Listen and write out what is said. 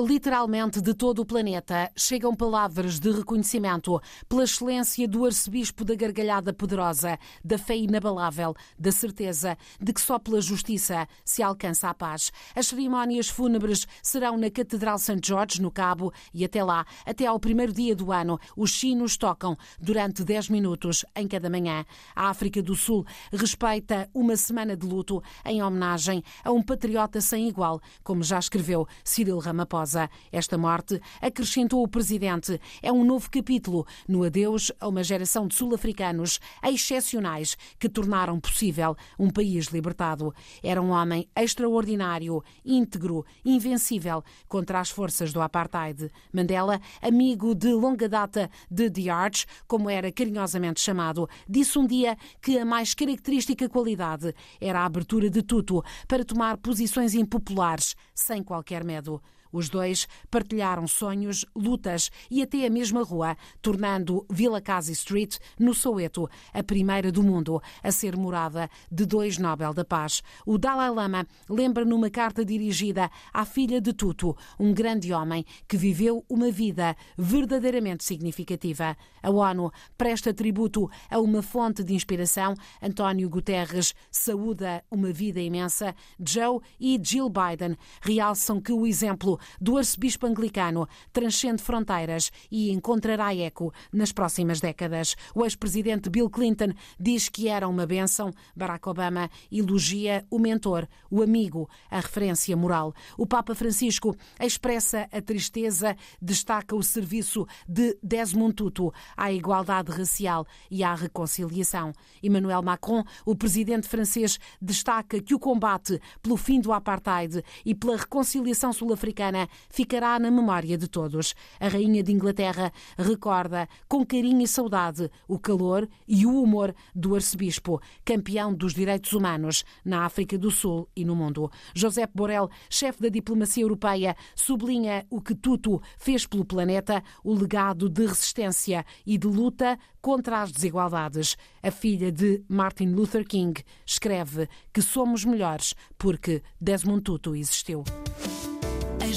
Literalmente de todo o planeta chegam palavras de reconhecimento pela excelência do arcebispo da gargalhada poderosa, da fé inabalável, da certeza de que só pela justiça se alcança a paz. As cerimónias fúnebres serão na Catedral St. George, no Cabo, e até lá, até ao primeiro dia do ano, os sinos tocam durante 10 minutos em cada manhã. A África do Sul respeita uma semana de luto em homenagem a um patriota sem igual, como já escreveu Cyril Ramaphosa. Esta morte, acrescentou o presidente, é um novo capítulo no adeus a uma geração de sul-africanos excepcionais que tornaram possível um país libertado. Era um homem extraordinário, íntegro, invencível contra as forças do apartheid. Mandela, amigo de longa data de The Arch, como era carinhosamente chamado, disse um dia que a mais característica qualidade era a abertura de tudo para tomar posições impopulares sem qualquer medo. Os dois partilharam sonhos, lutas e até a mesma rua, tornando Villa Casa Street, no Soweto, a primeira do mundo a ser morada de dois Nobel da Paz. O Dalai Lama lembra numa carta dirigida à filha de Tutu, um grande homem que viveu uma vida verdadeiramente significativa. A ONU presta tributo a uma fonte de inspiração. António Guterres saúda uma vida imensa. Joe e Jill Biden realçam que o exemplo do arcebispo anglicano transcende fronteiras e encontrará eco nas próximas décadas. O ex-presidente Bill Clinton diz que era uma bênção. Barack Obama elogia o mentor, o amigo, a referência moral. O Papa Francisco expressa a tristeza, destaca o serviço de Desmond Tutu à igualdade racial e à reconciliação. Emmanuel Macron, o presidente francês, destaca que o combate pelo fim do apartheid e pela reconciliação sul-africana ficará na memória de todos. A Rainha de Inglaterra recorda com carinho e saudade o calor e o humor do arcebispo, campeão dos direitos humanos na África do Sul e no mundo. José Borrell, chefe da diplomacia europeia, sublinha o que Tutu fez pelo planeta, o legado de resistência e de luta contra as desigualdades. A filha de Martin Luther King escreve que somos melhores porque Desmond Tutu existiu.